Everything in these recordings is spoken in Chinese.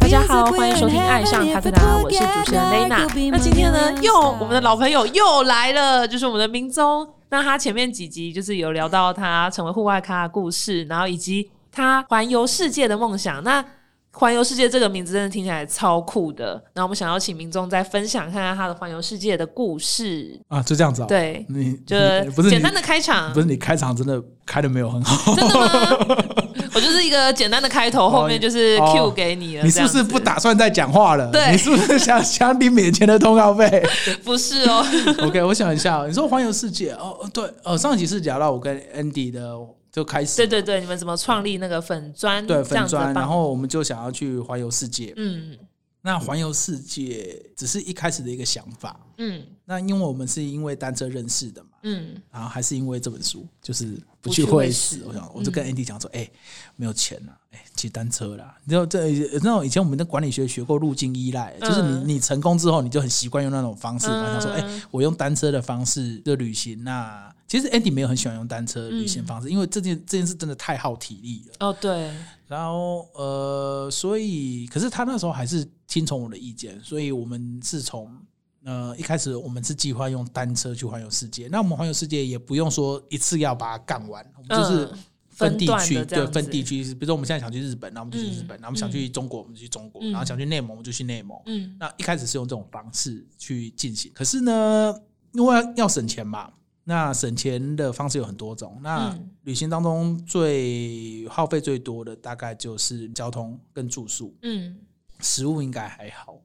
大家好，欢迎收听《爱上卡特达》，我是主持人 Lena。那今天呢，又我们的老朋友又来了，就是我们的明宗。那他前面几集就是有聊到他成为户外咖的故事，然后以及他环游世界的梦想。那环游世界这个名字真的听起来超酷的。然后我们想要请民众再分享看看他的环游世界的故事啊，就这样子啊？对，你就不是简单的开场，不是你开场真的开的没有很好，真的吗？我就是一个简单的开头，后面就是 Q 给你了。你是不是不打算再讲话了？对，你是不是想想你免钱的通告费？不是哦。OK，我想一下，你说环游世界哦，对，哦，上集是聊到我跟 Andy 的。就开始对对对，你们怎么创立那个粉砖？对粉砖，然后我们就想要去环游世界。嗯，那环游世界只是一开始的一个想法。嗯，那因为我们是因为单车认识的嘛。嗯，然后还是因为这本书，就是不去会死。我想，我就跟 Andy 讲说，哎，没有钱了，哎，骑单车啦。你知道这那种以前我们的管理学学过路径依赖，就是你你成功之后，你就很习惯用那种方式。他说，哎，我用单车的方式的旅行那。其实 Andy 没有很喜欢用单车旅行方式，因为这件这件事真的太耗体力了。哦，对。然后呃，所以可是他那时候还是听从我的意见，所以我们是从呃一开始我们是计划用单车去环游世界。那我们环游世界也不用说一次要把它干完，我们就是分地区，对，分地区。比如说我们现在想去日本，那我们就去日本；，然后我们想去中国，我们就去中国；，然后想去内蒙，我们就去内蒙。嗯。那一开始是用这种方式去进行，可是呢，因为要省钱嘛。那省钱的方式有很多种。那旅行当中最耗费最多的大概就是交通跟住宿。嗯，食物应该还好。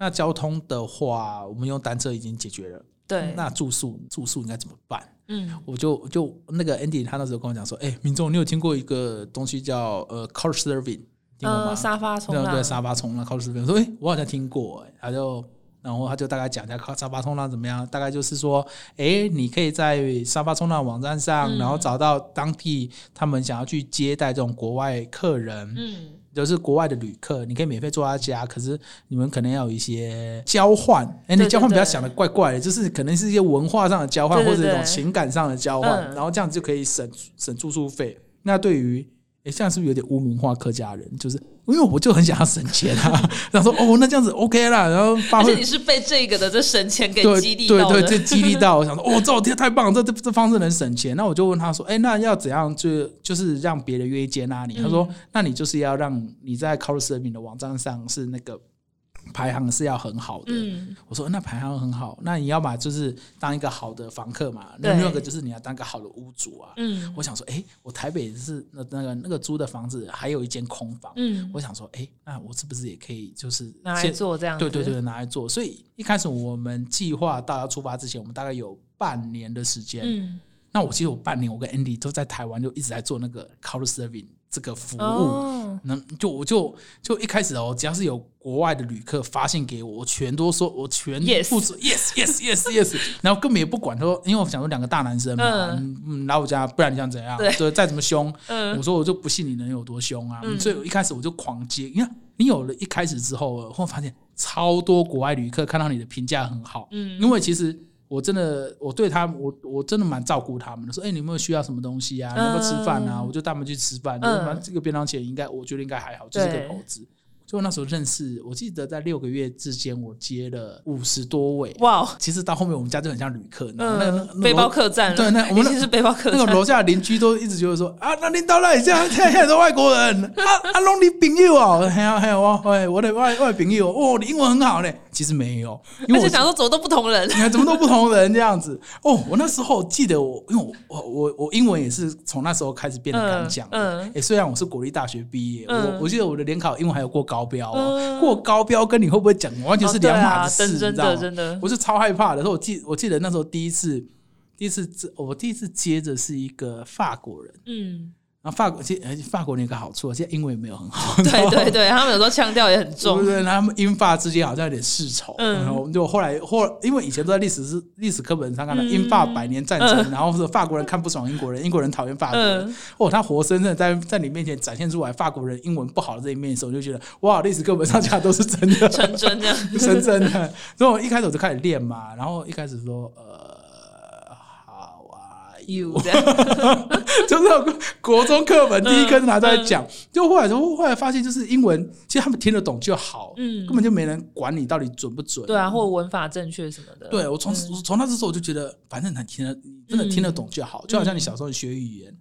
那交通的话，我们用单车已经解决了。对。那住宿住宿应该怎么办？嗯，我就就那个 Andy 他那时候跟我讲说：“哎，民众，你有听过一个东西叫呃 Couch Surfing？听过吗？沙发冲浪。对，沙发冲浪 Couch Surfing。说：哎，我好像听过。哎，他就。然后他就大概讲一下靠沙发冲浪怎么样，大概就是说，哎，你可以在沙发冲浪网站上，然后找到当地他们想要去接待这种国外客人，嗯，就是国外的旅客，你可以免费住他家，可是你们可能要有一些交换，哎，你交换不要想的怪怪的，就是可能是一些文化上的交换或者一种情感上的交换，然后这样子就可以省省住宿费。那对于哎，这样是不是有点污名化客家人？就是因为我就很想要省钱啊，然后说哦，那这样子 OK 啦，然后而且你是被这个的这省钱给激励到对对，这激励到，我想说 哦，这我天太棒，这这这方式能省钱。那我就问他说，哎，那要怎样就就是让别人愿意接纳你？他说，那你就是要让你在 c o u h s u r f i n g 的网站上是那个。排行是要很好的，我说那排行很好，那你要把就是当一个好的房客嘛，另外一个就是你要当个好的屋主啊。嗯，我想说，哎，我台北是那那个那个租的房子还有一间空房，嗯，我想说，哎，那我是不是也可以就是拿来做这样？对对对，拿来做。所以一开始我们计划到要出发之前，我们大概有半年的时间。嗯，那我其实我半年，我跟 Andy 都在台湾就一直在做那个 Couch Serving。这个服务，能就我就就一开始哦，只要是有国外的旅客发信给我，我全都说，我全负责，yes yes yes yes，然后根本也不管说，因为我想说两个大男生嘛，嗯，来我家，不然你想怎样？对，再怎么凶，嗯我说我就不信你能有多凶啊！所以我一开始我就狂接，你看你有了一开始之后，会发现超多国外旅客看到你的评价很好，嗯，因为其实。我真的，我对他，我我真的蛮照顾他们的。说，哎，你有没有需要什么东西啊？有没有吃饭啊？我就带他们去吃饭。反正这个便当钱应该，我觉得应该还好，就是个投资。就那时候认识，我记得在六个月之间，我接了五十多位。哇！其实到后面我们家就很像旅客，那那背包客栈。对，那我们是背包客。那个楼下邻居都一直觉得说啊，那领导那里这样，现在很多外国人啊啊，拢你朋友哦，还有还有我，哎，我的外外朋友哦，你英文很好嘞。其实没有，因为我想说怎么都不同人，你看怎么都不同人这样子。哦，我那时候记得我，因为我我我我英文也是从那时候开始变得敢讲。嗯，哎，虽然我是国立大学毕业，我我记得我的联考英文还有过高标。过高标跟你会不会讲完全是两码子事，真的真的，我是超害怕的。说我记我记得那时候第一次第一次我第一次接着是一个法国人，嗯。然后法国其实法国那个好处，现在英文也没有很好。对对 对，他们有时候腔调也很重。对对，他们英法之间好像有点世仇。嗯。然后就后来后，因为以前都在历史是历史课本上看到英法百年战争，然后是法国人看不爽英国人，英国人讨厌法国人。哦，他活生生在在你面前展现出来法国人英文不好的这一面的时候，我就觉得哇，历史课本上讲的都是真的，成真的，成真的。所以我一开始我就开始练嘛，然后一开始说呃。You，就是国中课本第一课拿出来讲。就后来后后来发现，就是英文其实他们听得懂就好，嗯，根本就没人管你到底准不准。对啊，或文法正确什么的。对我从从那时候我就觉得，反正他听得真的听得懂就好，就好像你小时候学语言。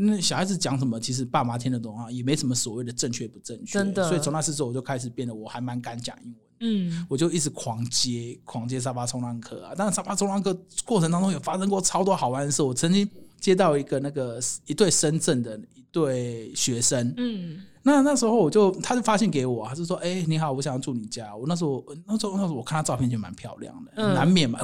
那小孩子讲什么，其实爸妈听得懂啊，也没什么所谓的正确不正确。真的，所以从那次之后，我就开始变得我还蛮敢讲英文。嗯，我就一直狂接狂接沙发冲浪客啊。但是沙发冲浪客过程当中有发生过超多好玩的事。我曾经接到一个那个一对深圳的一对学生，嗯，那那时候我就他就发信给我，他就说：“哎，你好，我想要住你家。”我那时候那时候那时候我看他照片就蛮漂亮的，难免嘛。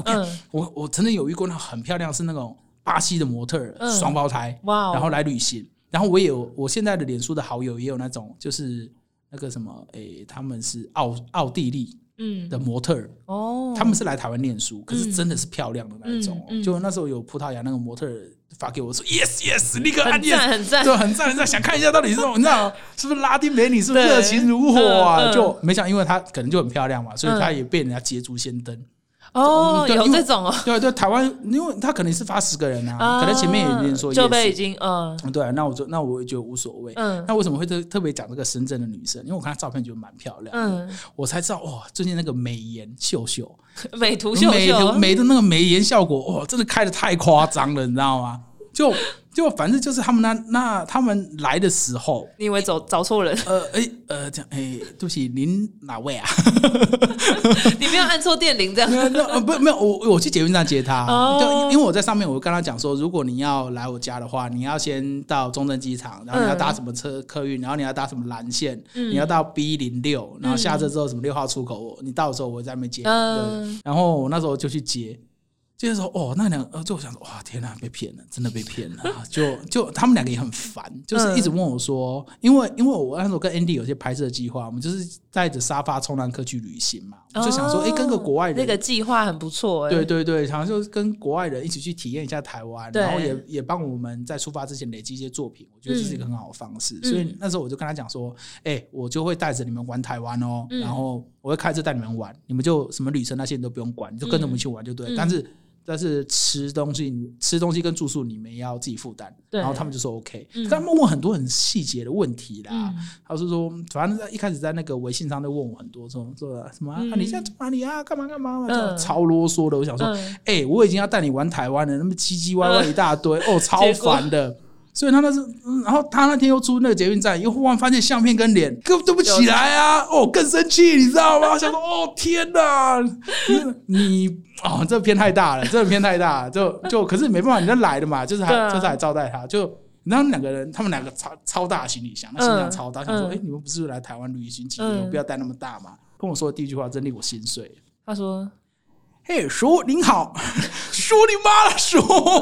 我我曾经有遇过那很漂亮，是那种。巴西的模特双胞胎，哇然后来旅行，然后我也有我现在的脸书的好友也有那种就是那个什么诶，他们是奥奥地利嗯。的模特哦，他们是来台湾念书，可是真的是漂亮的那一种，就那时候有葡萄牙那个模特发给我说 yes yes，立刻按赞很赞，对很赞很赞，想看一下到底是什么你知道 是不是拉丁美女，是不是热情如火啊？就没想因为她可能就很漂亮嘛，所以她也被人家捷足先登。哦，有这种哦，对对，台湾，因为他可能是发十个人啊，可能前面有人说就被已经嗯，对，那我就那我就无所谓。嗯，那为什么会特特别讲这个深圳的女生？因为我看她照片就蛮漂亮，嗯，我才知道哇，最近那个美颜秀秀，美图秀秀，美的那个美颜效果哇，真的开的太夸张了，你知道吗？就。就反正就是他们那那他们来的时候，你以为走找错人？呃，哎，呃，这样，哎，对不起，您哪位啊？你没有按错电铃这样？呃，不，没有，我我去捷运站接他，就因为我在上面，我跟他讲说，如果你要来我家的话，你要先到中正机场，然后你要搭什么车客运，然后你要搭什么蓝线，你要到 B 零六，然后下车之后什么六号出口，你到的时候我在那边接。嗯，然后我那时候就去接。就是说，哦，那两呃，就想说，哇，天哪，被骗了，真的被骗了。就就他们两个也很烦，就是一直问我说，因为因为我那时候跟 Andy 有些拍摄计划，我们就是带着沙发冲浪客去旅行嘛，就想说，哎，跟个国外人，那个计划很不错。对对对，想就跟国外人一起去体验一下台湾，然后也也帮我们在出发之前累积一些作品，我觉得这是一个很好的方式。所以那时候我就跟他讲说，哎，我就会带着你们玩台湾哦，然后我会开车带你们玩，你们就什么旅程那些你都不用管，你就跟着我们去玩就对。但是但是吃东西，吃东西跟住宿你们要自己负担。然后他们就说 OK。他们问很多很细节的问题啦。他是说，反正在一开始在那个微信上就问我很多，说说什么啊？你现在住哪里啊？干嘛干嘛？超啰嗦的。我想说，哎，我已经要带你玩台湾了，那么唧唧歪歪一大堆，哦，超烦的。所以他那是，然后他那天又出那个捷运站，又忽然发现相片跟脸根本对不起来啊！哦，更生气，你知道吗？想说，哦天哪，你哦，这偏太大了，这偏太大，就就可是没办法，你就来的嘛，就是还就是还招待他，就然后两个人，他们两个超超大行李箱，那行李箱超大，想说，哎，你们不是来台湾旅行几天，不要带那么大嘛？跟我说的第一句话真令我心碎。他说。嘿，叔您好，叔你妈了，叔，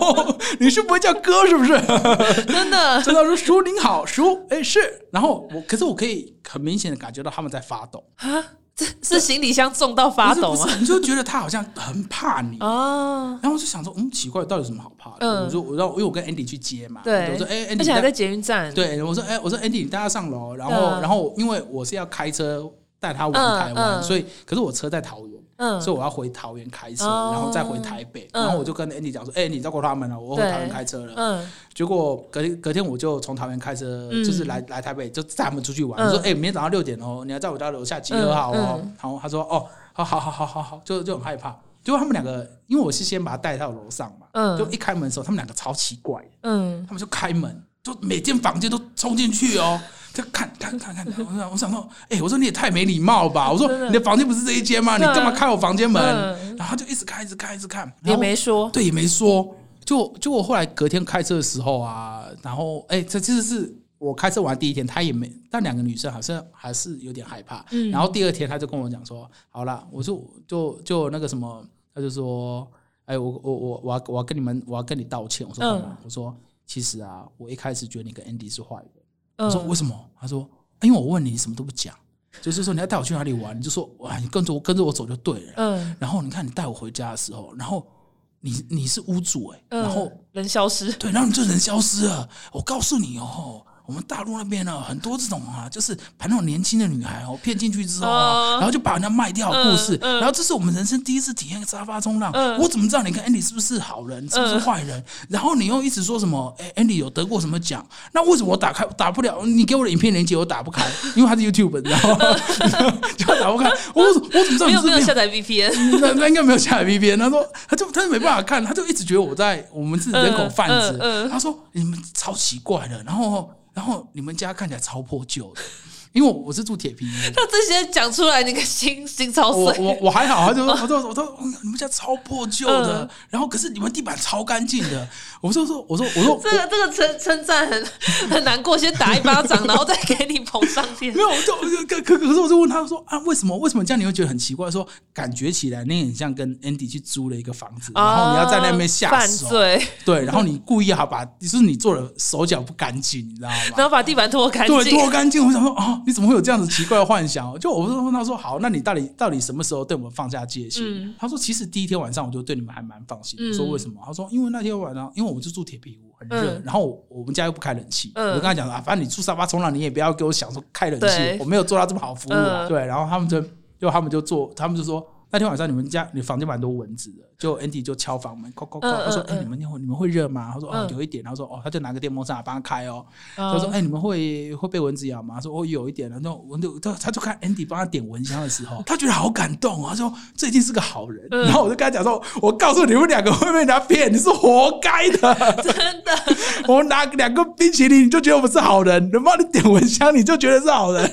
你是不会叫哥是不是？真的，真的说叔您好，叔，哎是，然后我可是我可以很明显的感觉到他们在发抖。啊，这是行李箱重到发抖吗？你就觉得他好像很怕你啊，然后我就想说，嗯，奇怪，到底有什么好怕的？我说我让，因为我跟 Andy 去接嘛，对，我说哎，Andy 而且还在捷运站，对，我说哎，我说 Andy 你带他上楼，然后然后因为我是要开车带他往台湾，所以可是我车在桃园。所以我要回桃园开车，然后再回台北，然后我就跟 Andy 讲说：“哎，你照顾他们了，我回桃园开车了。”嗯，结果隔隔天我就从桃园开车，就是来来台北，就带他们出去玩。我说：“哎，明天早上六点哦，你要在我家楼下集合好哦。”然后他说：“哦，好好好好好好，就就很害怕。”结果他们两个，因为我是先把他带到楼上嘛，嗯，就一开门的时候，他们两个超奇怪，嗯，他们就开门，就每间房间都冲进去哦。就看看看看，我想我想说，哎，我说你也太没礼貌吧！我说你的房间不是这一间吗？你干嘛开我房间门？然后就一直看，一直看，一直看，也没说，对，也没说。就就我后来隔天开车的时候啊，然后哎，这其实是我开车完第一天，他也没，但两个女生好像还是有点害怕。然后第二天他就跟我讲说，好了，我说就就那个什么，他就说，哎，我我我我要我要跟你们，我要跟你道歉。我说嗯？我说其实啊，我一开始觉得你跟 Andy 是坏的。我说为什么？他说因为我问你，什么都不讲，就是说你要带我去哪里玩，你就说哇，你跟着我跟着我走就对了。嗯。然后你看你带我回家的时候，然后你你是屋主哎，然后人消失，对，然后你就人消失了。我告诉你哦，我们大陆那边呢，很多这种啊，就是把那种年轻的女孩哦骗进去之后啊，然后就把人家卖掉的故事。然后这是我们人生第一次体验沙发冲浪。我怎么知道你跟 Andy 是不是好人，是不是坏人？然后你又一直说什么？哎，Andy 有得过什么奖？那为什么我打开打不了？你给我的影片链接我打不开，因为它是 YouTube，你知道吗？就打不开。我我怎么知道你有没有下载 VPN？那那应该没有下载 VPN。他说他就他就没办法看，他就一直觉得我在我们是人口贩子。他说你们超奇怪的，然后。然后你们家看起来超破旧的。因为我是住铁皮，他这些讲出来，那个心心超碎。我我我还好，他就说，我说我说你们家超破旧的，然后可是你们地板超干净的。我说说我说我说这个这个称称赞很 很难过，先打一巴掌，然后再给你捧上天。没有，我就可可可是我就问他说啊，为什么为什么这样你会觉得很奇怪？说感觉起来你很像跟 Andy 去租了一个房子，然后你要在那边下手，对，然后你故意好把，就是你做的手脚不干净，你知道吗？然后把地板拖干净，对，拖干净。我想说啊。你怎么会有这样子奇怪的幻想？就我问他说：“好，那你到底到底什么时候对我们放下戒心？”他说：“其实第一天晚上我就对你们还蛮放心。”我说：“为什么？”他说：“因为那天晚上，因为我们就住铁皮屋，很热，然后我们家又不开冷气。我就跟他讲啊，反正你住沙发冲浪，你也不要给我想说开冷气，我没有做到这么好服务。对，然后他们就就他们就做，他们就说那天晚上你们家你房间蛮多蚊子的。”就 Andy 就敲房门，敲敲敲。他说：“哎，你们你会你们会热吗？”他说：“哦，有一点。”他说：“哦，他就拿个电风扇帮他开哦。”他说：“哎，你们会会被蚊子咬吗？”他说：“哦，有一点。”然后蚊子他他就看 Andy 帮他点蚊香的时候，他觉得好感动啊。他说：“这一定是个好人。”然后我就跟他讲说：“我告诉你们两个会被人家骗，你是活该的。真的，我们拿两个冰淇淋你就觉得我们是好人，人帮你点蚊香你就觉得是好人。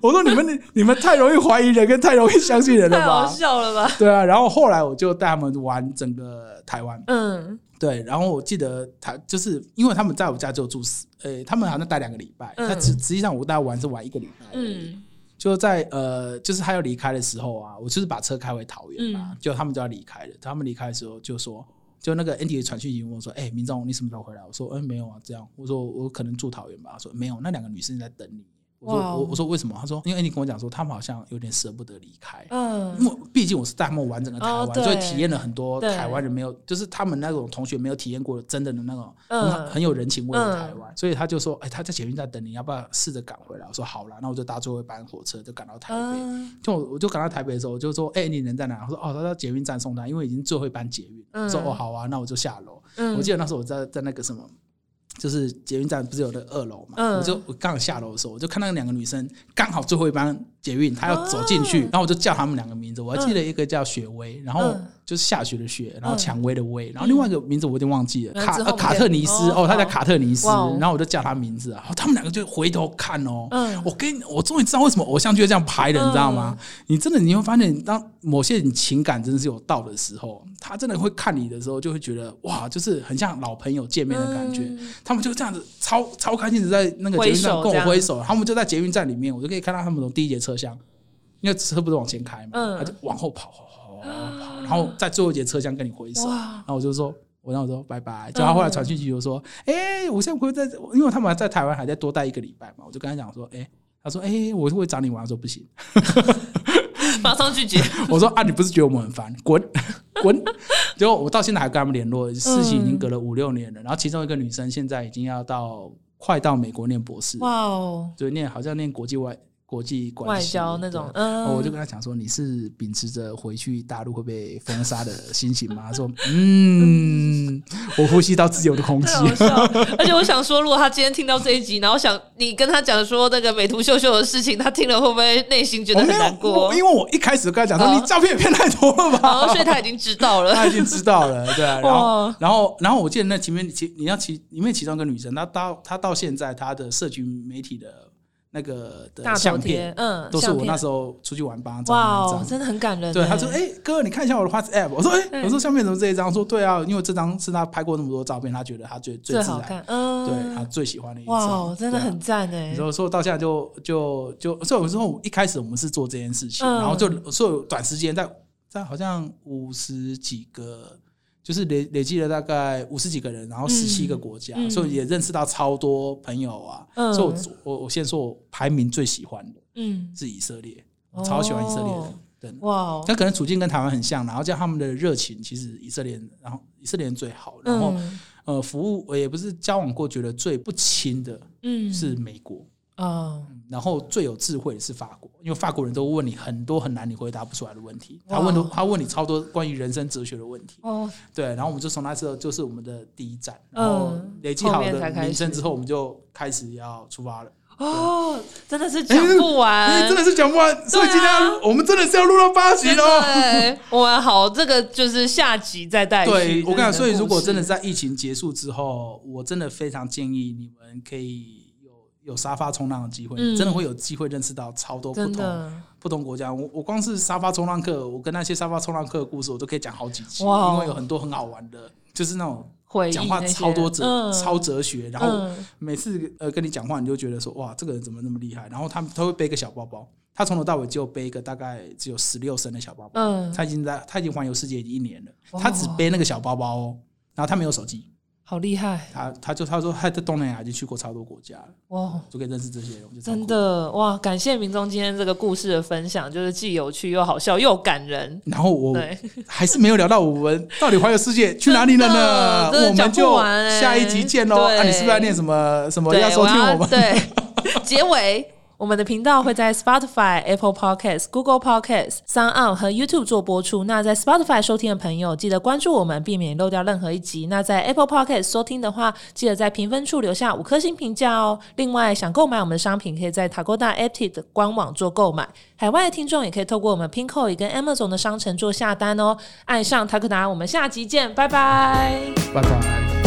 我说你们你们太容易怀疑人，跟太容易相信人了吧？笑了吧？对啊。然后后来我就带他们玩整个。呃，台湾，嗯，对，然后我记得他就是因为他们在我家就住四，呃，他们好像待两个礼拜，他实实际上我带玩是玩一个礼拜，嗯，就在呃，就是他要离开的时候啊，我就是把车开回桃园嘛，就他们就要离开了，他们离开的时候就说，就那个 Andy 传讯息问我说，哎，明总，你什么时候回来？我说，嗯，没有啊，这样，我说我可能住桃园吧，说没有，那两个女生在等你。我说我我说为什么？他说因为你跟我讲说他们好像有点舍不得离开，嗯，因为毕竟我是带他们完整的台湾，所以体验了很多台湾人没有，就是他们那种同学没有体验过真的的那种很很有人情味的台湾，所以他就说，哎，他在捷运站等你，要不要试着赶回来？我说好了，那我就搭最后一班火车就赶到台北。就我就赶到台北的时候，我就说，哎，你人在哪？他说哦，他到捷运站送他，因为已经最后一班捷运。说哦好啊，那我就下楼。我记得那时候我在在那个什么。就是捷运站不是有的二楼嘛？我就我刚下楼的时候，我就看到两个女生刚好最后一班捷运，她要走进去，然后我就叫她们两个名字。我还记得一个叫雪薇，然后就是下雪的雪，然后蔷薇的薇，然后另外一个名字我有点忘记了，卡卡特尼斯哦，他叫卡特尼斯，然后我就叫他名字啊。他们两个就回头看哦，我跟我终于知道为什么偶像剧这样拍的，你知道吗？你真的你会发现，当某些你情感真的是有到的时候，他真的会看你的时候，就会觉得哇，就是很像老朋友见面的感觉。他们就这样子超超开心的在那个捷运站跟我挥手，他们就在捷运站里面，我就可以看到他们从第一节车厢，因为车不是往前开嘛，他就往后跑，跑跑跑，然后在最后一节车厢跟你挥手，然后我就说，我然后我说拜拜，就他后来传讯息就说，哎，我现在不会在，因为他们在台湾还在多待一个礼拜嘛，我就跟他讲说，哎，他说，哎，我会找你玩，说不行。马上拒绝。我说啊，你不是觉得我们很烦？滚滚！结果我到现在还跟他们联络，事情已经隔了五六年了。然后其中一个女生现在已经要到快到美国念博士，哇哦，就念好像念国际外。国际关系、外交那种，嗯，我就跟他讲说，你是秉持着回去大陆会被封杀的心情吗？他说，嗯，我呼吸到自由的空气。而且我想说，如果他今天听到这一集，然后想你跟他讲说那个美图秀秀的事情，他听了会不会内心觉得很难过？因为我一开始跟他讲说，你照片也骗太多了吧？所以他已经知道了，他已经知道了，对。然后，然后，然后我记得那前面其你要其里面其中一个女生，她到她到现在她的社群媒体的。那个的相片，嗯，都是我那时候出去玩帮他照的哇，真的很感人。对，他说：“哎，哥，你看一下我的 WhatsApp。”我说：“哎，我说相片怎么这一张？”说：“对啊，因为这张是他拍过那么多照片，他觉得他最最自然，嗯，对他最喜欢的一张。哇，真的很赞哎。所以说到现在就就就，所以有时候一开始我们是做这件事情，然后就所以短时间在在好像五十几个。就是累累计了大概五十几个人，然后十七个国家，所以也认识到超多朋友啊。所以，我我我先说，我排名最喜欢的，嗯，是以色列，我超喜欢以色列人。对，哇，他可能处境跟台湾很像，然后叫他们的热情，其实以色列人，然后以色列人最好，然后呃，服务也不是交往过觉得最不亲的，嗯。是美国。哦，然后最有智慧的是法国，因为法国人都问你很多很难你回答不出来的问题，他问的他问你超多关于人生哲学的问题。哦，对，然后我们就从那时候就是我们的第一站，然后嗯累积好的名声之后，我们就开始要出发了。哦，真的是讲不完，哎，真的是讲不完，所以今天要我们真的是要录到八集喽。对，我们好，这个就是下集再带。对，我跟你讲，所以如果真的在疫情结束之后，我真的非常建议你们可以有有沙发冲浪的机会，真的会有机会认识到超多不同不同国家。我我光是沙发冲浪客，我跟那些沙发冲浪客的故事，我都可以讲好几集，哦。因为有很多很好玩的，就是那种讲话超多哲、嗯。超哲学，然后嗯。每次呃跟你讲话，你就觉得说哇，这个人怎么那么厉害？然后他他会背个小包包，他从头到尾就背一个大概只有十六升的小包包。嗯，他已经在他已经环游世界已经一年了，他只背那个小包包哦，然后他没有手机，好厉害他他就他说他在东南亚已经去过超多国家了，哇！就可以认识这些人，真。的哇！感谢明宗今天这个故事的分享，就是既有趣又好笑又感人。然后我对，还是没有聊到我们 到底环游世界去哪里了呢？我们就下一集见喽！对啊，你是不是要念什么什么，要收听我们？对，结尾。我们的频道会在 Spotify、Apple Podcasts、Google Podcasts、Sound On 和 YouTube 做播出。那在 Spotify 收听的朋友，记得关注我们，避免漏掉任何一集。那在 Apple Podcasts 收听的话，记得在评分处留下五颗星评价哦。另外，想购买我们的商品，可以在 Tagoda Apti 的官网做购买。海外的听众也可以透过我们 Pinkoy 跟 Amazon 的商城做下单哦。爱上 Tagoda，我们下集见，拜拜。拜拜。